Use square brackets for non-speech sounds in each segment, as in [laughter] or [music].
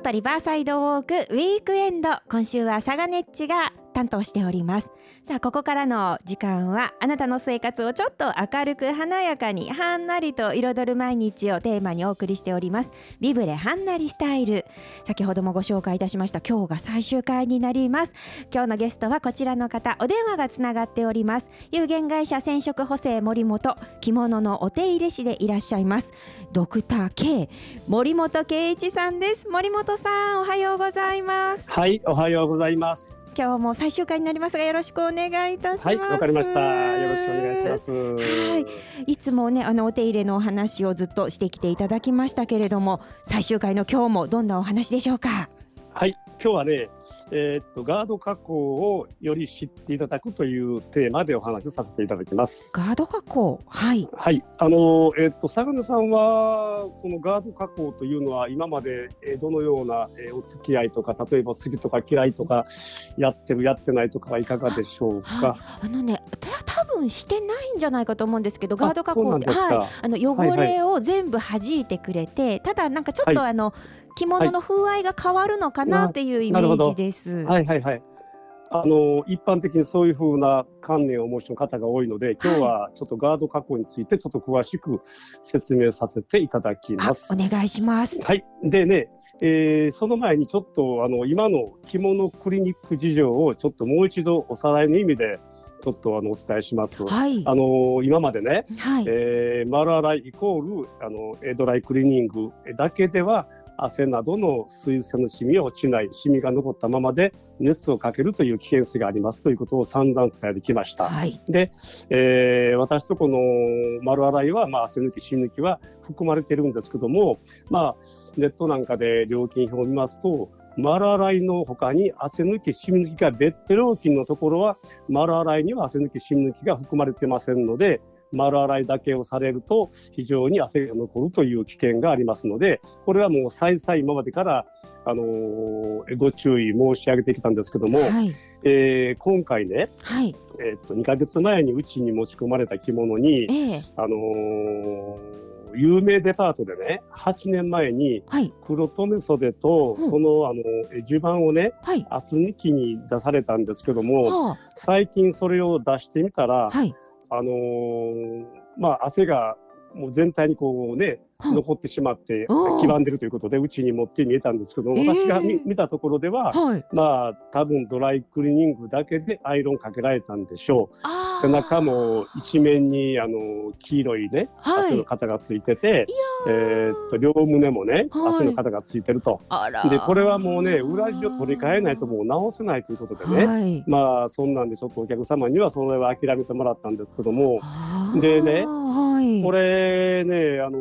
京都リバーサイドウォークウィークエンド。今週はサガネッチが担当しております。さあここからの時間はあなたの生活をちょっと明るく華やかにはんなりと彩る毎日をテーマにお送りしております。ビブレはんなりスタイル。先ほどもご紹介いたしました今日が最終回になります。今日のゲストはこちらの方お電話がつながっております。有限会社染色補正森本着物のお手入れ師でいらっしゃいます。ドクター K 森本圭一さんです。森本さんおはようございます。はいおはようございます。今日も最終回になりますがよろしくお願いいたします。はいわかりました。よろしくお願いします。はい。いつもねあのお手入れのお話をずっとしてきていただきましたけれども最終回の今日もどんなお話でしょうか？はい。今日はねえー、っとガード加工をより知っていただくというテーマでお話しさせていただきます。ガード加工。はい。はい。あのえー、っと相良さんはそのガード加工というのは今まで、えー、どのような、えー、お付き合いとか例えば好きとか嫌いとかやってるやってないとかはいかがでしょうか？あのねた多分してないんじゃないかと思うんですけどガード加工ってはい。あの汚れを全部弾いてくれて、はいはい、ただなんかちょっとあの、はい着物の風合いが変わるのかなっていうイメージです。はいはいはい。あの一般的にそういうふうな観念をお持ちの方が多いので、今日はちょっとガード加工についてちょっと詳しく説明させていただきます。お願いします。はい。でね、えー、その前にちょっとあの今の着物クリニック事情をちょっともう一度おさらいの意味でちょっとあのお伝えします。はい、あの今までね、はい、えー、丸洗いイコールあのエドライクリーニングだけでは汗などの水性のシミは落ちないシミが残ったままで熱をかけるという危険性がありますということを散々伝えてきました。はい、で、えー、私とこの丸洗いは、まあ、汗抜き芯抜きは含まれているんですけども、まあ、ネットなんかで料金表を見ますと丸洗いの他に汗抜き染み抜きが別途料金のところは丸洗いには汗抜き染み抜きが含まれてませんので丸洗いだけをされると非常に汗が残るという危険がありますのでこれはもう再々今までから、あのー、ご注意申し上げてきたんですけども、はい、えー、今回ね、はい。えー、っと2ヶ月前にうちに持ち込まれた着物に、えー、あのー有名デパートでね8年前に黒留め袖と、はい、そのあの襦袢をね、はい、明日抜きに出されたんですけども、はあ、最近それを出してみたら、はい、あのー、まあ汗がもう全体にこうね、はあ、残ってしまって黄ばんでるということでうちに持って見えたんですけど、私が見たところでは、はい、まあ多分ドライクリーニングだけでアイロンかけられたんでしょう。背中も一面にあの黄色いね、はい、汗の型がついてて、えー、っと両胸もね、はい、汗の型がついてると。でこれはもうね裏地を取り替えないともう直せないということでね、はい、まあそんなんでちょっとお客様にはそれは諦めてもらったんですけども。でね、これねあの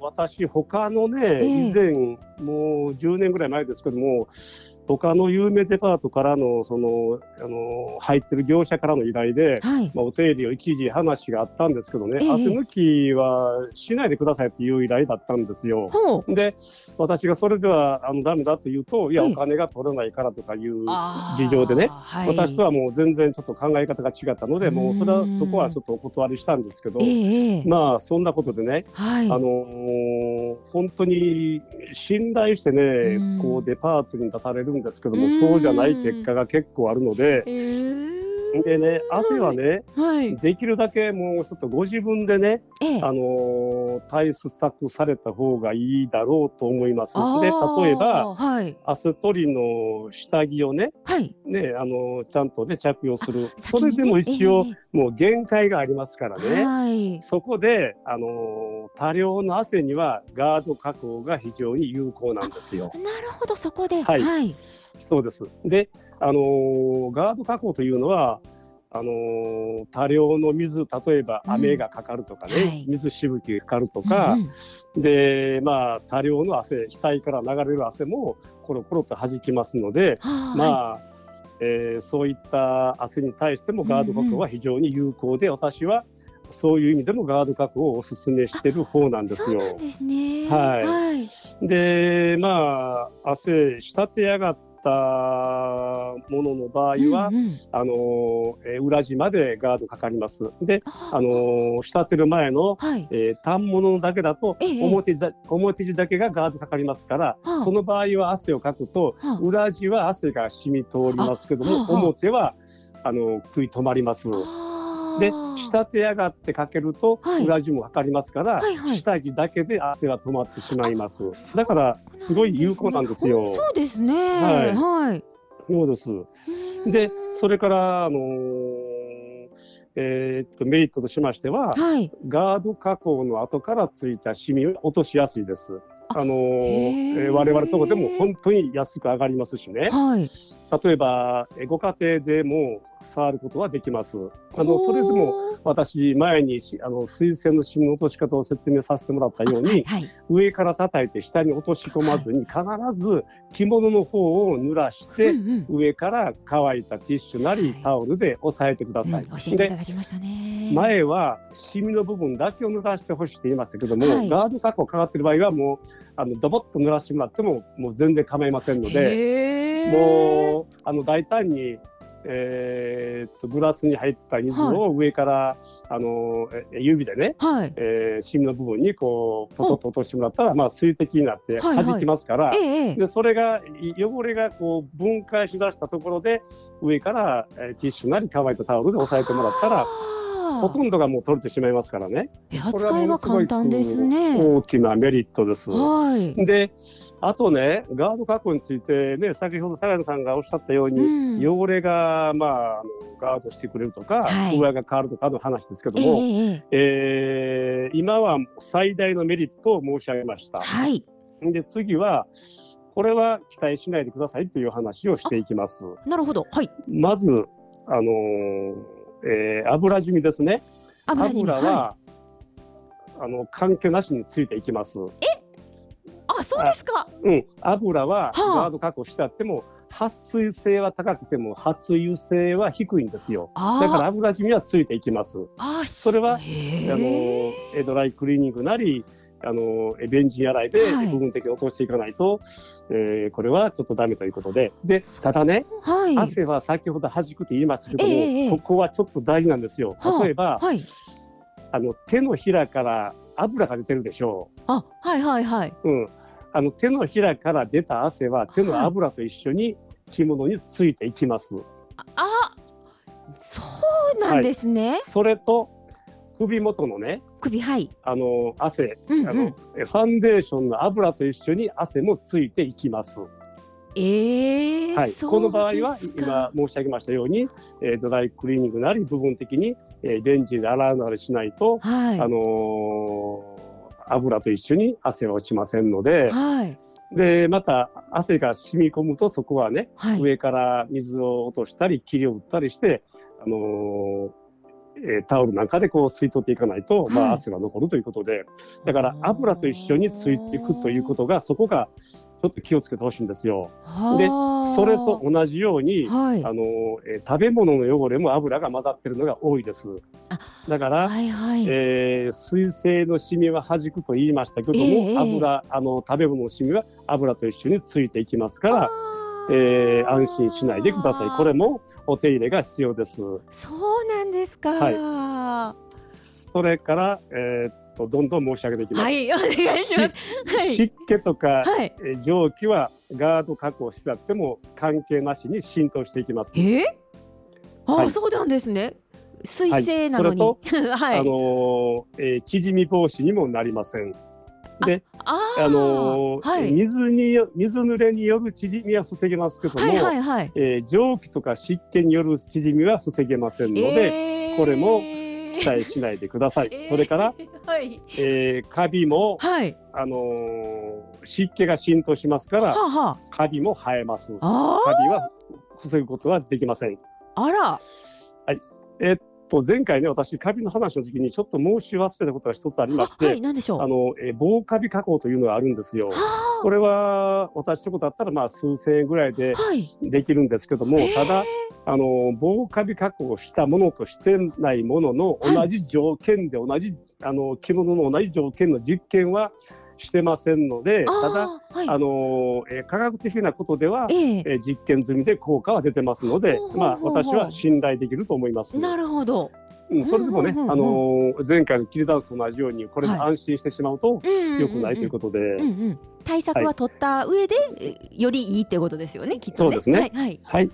私他のね、えー、以前もう10年ぐらい前ですけども他の有名デパートからのそのあの入ってる業者からの依頼で、はい、まあ、お手入れを一時話があったんですけどね、えー、汗抜きはしないでくださいっていう依頼だったんですよ。で私がそれではあのダメだと言うといや、お金が取れないからとかいう事情でね、はい、私とはもう全然ちょっと考え方が違ったのでもうそれはそこはちょっとお断りしたんですけど、えー、まあそんなことでね、はい、あのー、本当に信頼してねこうデパートに出されるんですけどもそうじゃない結果が結構あるので。えーでね、汗はね、はい、できるだけもうちょっとご自分でね、ええ、あのー、対策された方がいいだろうと思います。で、例えば、はい、汗取りの下着をね、はい、ね、あのー、ちゃんとね、着用する。それでも一応、え、もう限界がありますからね。はい、そこで、あのー、多量の汗にはガード加工が非常に有効なんですよ。なるほど、そこで。はい。はい、そうです。で、あのー、ガード加工というのはあのー、多量の水例えば雨がかかるとかね、うんはい、水しぶきがかかるとか、うん、でまあ多量の汗額から流れる汗もコロコロと弾きますので、まあ、はい、えー、そういった汗に対してもガード加工は非常に有効で、うんうん、私はそういう意味でもガード加工をお勧めしてる方なんですよ。ですね。はい。はい、で、まあ、汗、仕立て上がったったものの場合は、うんうん。あのえー裏地までガードかかります。で、あの仕立てる前のはい。えー反物だけだとええ表地だ表地だけがガードかかりますから、はあ。その場合は汗をかくとはあ。裏地は汗が染み通りますけども、表はあの食い止まります。で仕立て上がってかけるとはい裏地もかかりますから、はいはい下着だけで汗は止まってしまいますだからすごい有効なんですよ。そうですね。はいはい。そうですでそれから、あのーえーっとメリットとしましては、はい。ガード加工の後からついたシミを落としやすいです。あのえー我々とこでも本当に安く上がりますしね。はい。例えば、えーご家庭でも触ることはできます。あの、それでも私、前にしあの水性のシミの落とし方を説明させてもらったように、はいはい。上から叩いて下に落とし込まずに、必ず着物の方を濡らして、うんうん上から乾いたティッシュなりはいタオルで押さえてください。うん教えていただきましたね。前はシミの部分だけを濡らしてほしいって言いましたけども、はいガード加工かかってる場合はもうあのドボッと濡らしてもらってももう全然構いませんのでもうあの大胆に、えーっとグラスに入った水を上から、あのえ指でね、はい。えー、シミの部分にこうポトッと落としてもらったら、まあ、水滴になってはいはい弾きますから。ええええ。でそれがい汚れがこう分解しだしたところで上から、えーティッシュなり乾いたタオルで押さえてもらったらほとんどがもう取れてしまいますからね。扱いがものすごい簡単ですね。大きなメリットです。はい。で、あとね、ガード加工についてね、先ほど坂根さんがおっしゃったように、うん汚れが、まあ、ガードしてくれるとか、はい上が変わるとかの話ですけどええも、えええー今は最大のメリットを申し上げました。はい。で、次は、これは期待しないでくださいという話をしていきます。なるほど。はい。まず、あのーえー油染みですね。油染み油は、あの関係なしについていきます。あ、そうですか。うん、油ははあガード加工してあっても、撥水性は高くても撥油性は低いんですよ。あだから油染みはついていきます。あ、それはあのえドライクリーニングなり。あのえベンジン洗いではい部分的に落としていかないと、えーこれはちょっとダメということででただね、はい。汗は先ほど弾くって言いましたけども、えここはちょっと大事なんですよ。はあ例えば、はい。あの手のひらから油が出てるでしょあ、はいはいはい。う。うん、あの手のひらから出た汗は手の油と一緒に着物についていきます。あ、あそうなんですね。それと首元のね、首はい。あの汗、うんうんあの。えファンデーションの油と一緒に汗もついていきます。ええはい、この場合は今申し上げましたように、えードライクリーニングなり部分的に、えーレンジで洗うなりしないと、はい。あのー油と一緒に汗は落ちませんので、はい。でまた汗が染み込むとそこはね、はい。上から水を落としたり霧を打ったりして、あのーえータオルなんかでこう吸い取っていかないと、まはいあ、汗が残るということでだから油と一緒についていくということがそこがちょっと気をつけてほしいんですよ。ではあそれと同じように、はい。あのえー食べ物の汚れも油が混ざってるのが多いですあ。だから、はいはい。えー水性のシミは弾くと言いましたけども、ええ油あの食べ物のシミは油と一緒についていきますから、えー安心しないでください。これもお手入れが必要です。そうなんですか。はいはそれから、えーっとどんどん申し上げていきます。い、お願いします。はい。湿気とか、はい。えー蒸気はガード加工してあっても関係なしに浸透していきます。え？ー、あ、はいそうなんですね。水性なのに。はい。[laughs] あのーえー縮み防止にもなりません。で、あのーはい。水によ水濡れによる縮みは防げますけども、はいはいはい。えー蒸気とか湿気による縮みは防げませんので、えーこれも期待しないでください。えーそれから、[laughs] はい。えーカビも、はい。あのー湿気が浸透しますから、はあ、はカビも生えます。あ。カあビは防ぐことはできません。あ。あら。えっと前回ね私カビの話の時にちょっと申し忘れたことが一つありましはて、はい。なんでしょう？あの、えー防カビ加工というのがあるんですよ。はこれは私とこだったらまあ数千円ぐらいで。できるんですけども、へーただあの防カビ加工したものとしてないもののはい同じ条件で同じあの着物の同じ条件の実験は、してませんので、ただ、はい。あのえー科学的なことでは、ええ。えー実験済みで効果は出てますのでまあ、私は信頼できると思います。なるほど。うん、それでもね、あのー前回の切りダンスと同じように、これではい。安心してしまうと良良くないということで、対策は取った上で、えよりいいってことですよね、きっとね。そうですねはい、はい。はい。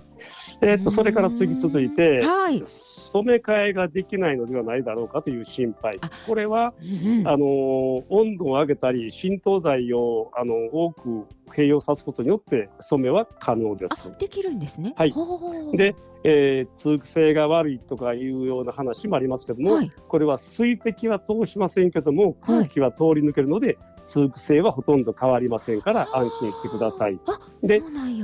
えーっと、それから次続いて、はい。染め替えができないのではないだろうかという心配あ。これは、うんうんあのー温度を上げたり、浸透剤を、あの多く併用さすことによって染めは可能ですあ。できるんですね。はいで、えー通気性が悪いとかいうような話もありますけども、はい、これは水滴は通しませんけども空気は通り抜けるので、通気性はほとんど変わりませんから安心してください。あ、で。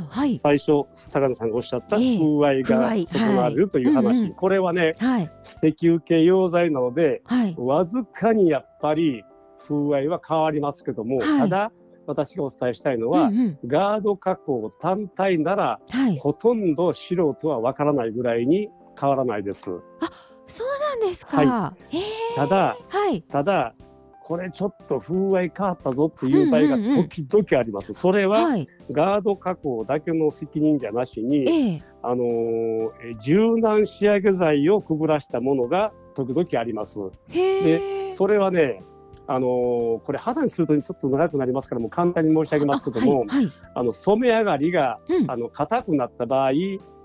はい。最初坂田さんがおっしゃったええ風合いが損なわれるという話、はいうんうんこれはねはい。石油系溶剤なのではい。わずかにやっぱり風合いは変わりますけども、はいただ私がお伝えしたいのは、うんうんガード加工単体ならはい。ほとんど素人はわからないぐらいに変わらないです。そうなんですか。はへえ。ただはい。ただこれちょっと風合い変わったぞっていう場合がうんうんうん時々あります。それははい。ガード加工だけの責任じゃなしに、ええ。あのーえ柔軟仕上げ剤をくぐらしたものが時々あります。へえ。それはね、あのーこれ肌にするとちょっと長くなりますからもう簡単に申し上げますけども、あはい。はいあの染め上がりがうんあの硬くなった場合、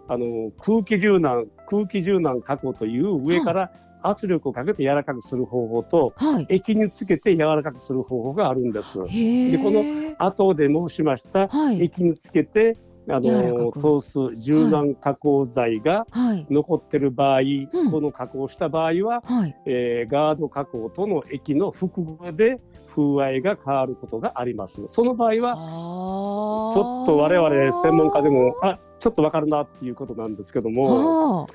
あの空気柔軟空気柔軟加工という上から圧力をかけて柔らかくする方法とはい。液につけて柔らかくする方法があるんです。でこの後で申しましたはい。液につけてあの通す柔軟加工剤がはい。残ってる場合、んこの加工した場合は、はい。えーガード加工との液の複合で風合いが変わることがあります。その場合はあちょっと我々専門家でもあちょっとわかるなっていうことなんですけどもは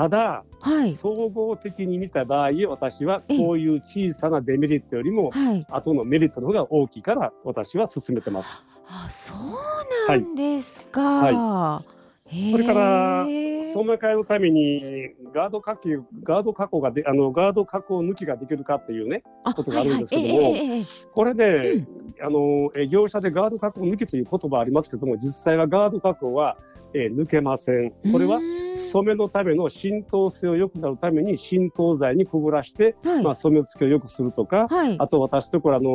ただあ。はい。総合的に見た場合私はええこういう小さなデメリットよりもはい。後のメリットの方が大きいから私は進めてます。あ、そうなんですか。へえそれから染め替えのためにガード加工ガード加工がであのガード加工抜きができるかっていうねあことがあるんですけどもはいはいええええええこれね、あのえ業者でガード加工抜きという言葉ありますけども実際はガード加工は、えー抜けません。これはうーん染めのための浸透性を良くなるために浸透剤にくぐらして、はい。まあ、染め付けを良くするとか、はい。あと私ところあの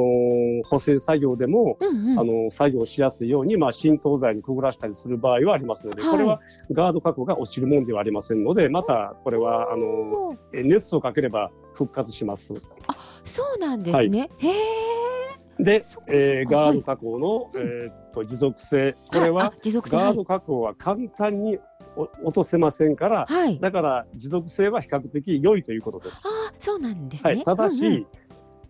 補正作業でも、うんうんあの作業しやすいように、まあ、浸透剤にくぐらしたりする場合はありますので、はいこれはガード加工が落ちるもんではありませんのでまたこれはあの熱をかければ復活します。そうなんですね。へえ。でえーガーはいド加工の、うんえーっと持続性これはあ持続性ガード加工は簡単にお落とせませんから、はい。はい。だから持続性は比較的良いということです。あ、そうなんですね。はい、ただし、うんうん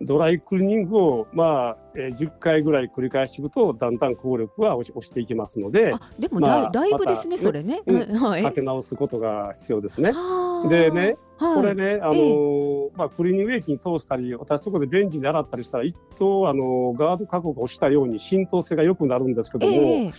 ドライクリーニングを、まあえー10回ぐらい繰り返していくとだんだん効力は落ち落ちていきますのであ、でもまあだいだいぶですね、またそれね。うん。かけ直すことが必要ですね。はあでね、はいこれね、あのーまあ、クリーニング液に通したり私とこで便器で洗ったりしたら一等、あのーガード加工が落ちたように浸透性が良くなるんですけども、ええ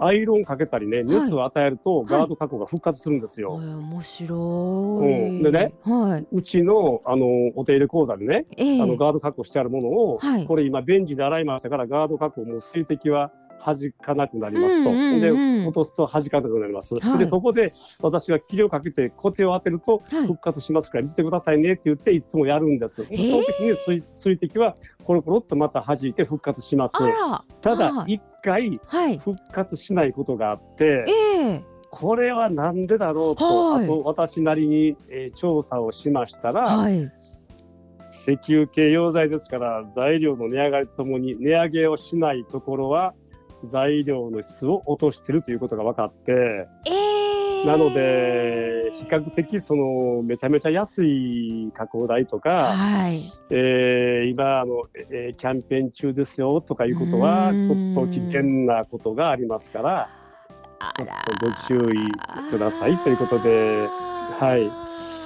アイロンかけたりね熱を与えるとガード加工が復活するんですよ。はい面白い。うんでね。はい。うちの、あのーお手入れ講座でね、ええあのガード加工してあるものを、はいこれ今便器で洗いましたからガード加工もう水滴は弾かなくなりますと。うんうんうんで落とすと弾かなくなります。はいでここで私が霧をかけてコテを当てるとはい復活しますから見てくださいねって言っていつもやるんです。その時に水水滴はコロコロっとまた弾いて復活します。ただはい一回はい。復活しないことがあってええこれはなんでだろうと、はいあと私なりに、えー調査をしましたら、はい。石油系溶剤ですから材料の値上がりとともに値上げをしないところは材料の質を落としているということが分かってええなので比較的そのめちゃめちゃ安い加工代とか、はい。えー今あの、えーキャンペーン中ですよとかいうことはちょっと危険なことがありますからちょっ。とご注意くださいということではい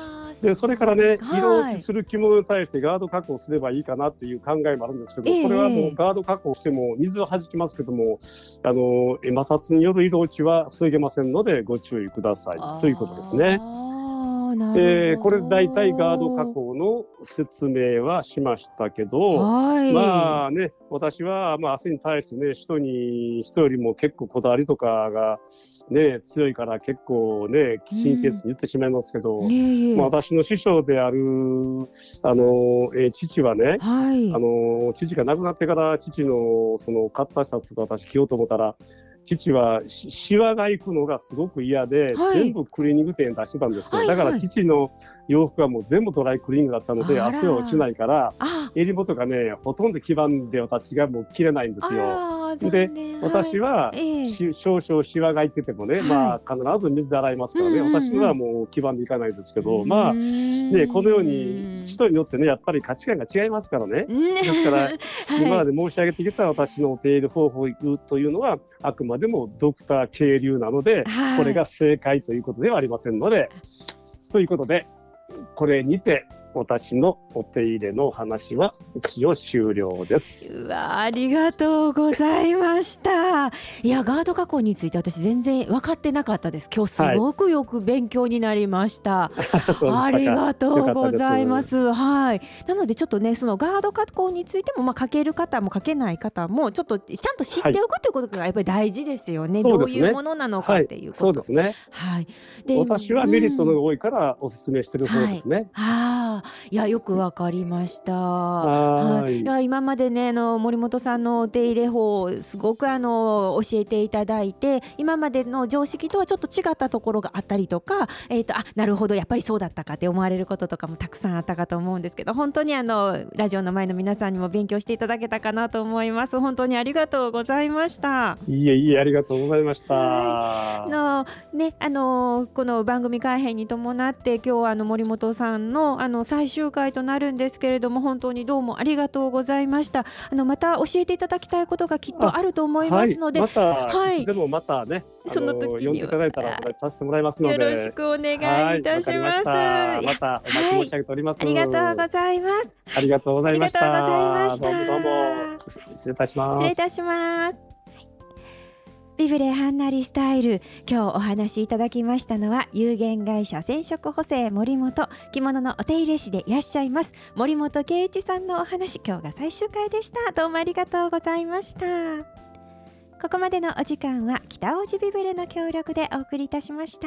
でそれからね、はい。色落ちする着物に対してガード加工すればいいかなっていう考えもあるんですけど、ええ。これはもうガード加工しても水は弾きますけどもあのえ摩擦による色落ちは防げませんのでご注意ください。ということですね。えーこれ大体ガード加工の説明はしましたけど、はい。ままあね、私は、まあ、汗に対してね、人に、人よりも結構こだわりとかが、ね、強いから結構ね、神経質に言ってしまいますけど、いえいえ。まあ、私の師匠である、あの、えー父はね、はい。あの、父が亡くなってから、父の、その、買ったシャツとか私着ようと思ったら、父はしシワが行くのがすごく嫌で、はい。全部クリーニング店出してたんですよ。はいだからはい父の洋服はもう全部ドライクリーニングだったので、汗は落ちないから、あ。襟元がね、ほとんど黄ばんで私がもう着れないんですあよ。で念。私は、少々シワがいっててもね、はい。まあ必ず水で洗いますからね、私のはもう黄ばんでいかないですけど、まあ、ね、ねこのように人によってね、やっぱり価値観が違いますからね。でですから [laughs] はい、今まで申し上げてきた私のお手入れ方法というのは、あくまでもドクター渓流なので、はい。これが正解ということではありませんので、ということで、これにて私のお手入れの話は一応終了です。うわありがとうございました。いやガード加工について私全然分かってなかったです。今日すごくよく勉強になりました、[laughs] そうでしたか。ありがとうございまよす。はい。なのでちょっとねそのガード加工についてもまあかける方もかけない方もちょっとちゃんと知っておくということがやっぱり大事ですよね、そうですね。どういうものなのかっていうこと、そうですね。はいで私はメリットが多いからお勧めしてる方ですね。ああ、いやよくわかりました。はーいいや今までねあの森本さんのお手入れ法をすごくあの教えていただいて今までの常識とはちょっと違ったところがあったりとか、えー、とあなるほどやっぱりそうだったかって思われることとかもたくさんあったかと思うんですけど本当にあのラジオの前の皆さんにも勉強していただけたかなと思います本当にありがとうございました。いえいえ、ありがとうございました。あのねあのこの番組改編に伴って今日はあの森本さんのあの最終回となるんですけれども本当にどうもありがとうございましたあのまた教えていただきたいことがきっとあると思いますので、はい、また、はいでもまたね、その時には呼んでいただいたらお話しさせてもらいますので。よろしくお願いいたします。またお待ち申し上げております。ありがとうございます。ありがとうございました。ありがとうございましたどうもどうも失礼いたします。失礼いたします。ビブレハンナリスタイル。今日お話しいただきましたのは有限会社染色補正森本着物のお手入れ師でいらっしゃいます森本圭一さんのお話。今日が最終回でした。どうもありがとうございました。ここまでのお時間は北大路ビブレの協力でお送りいたしました。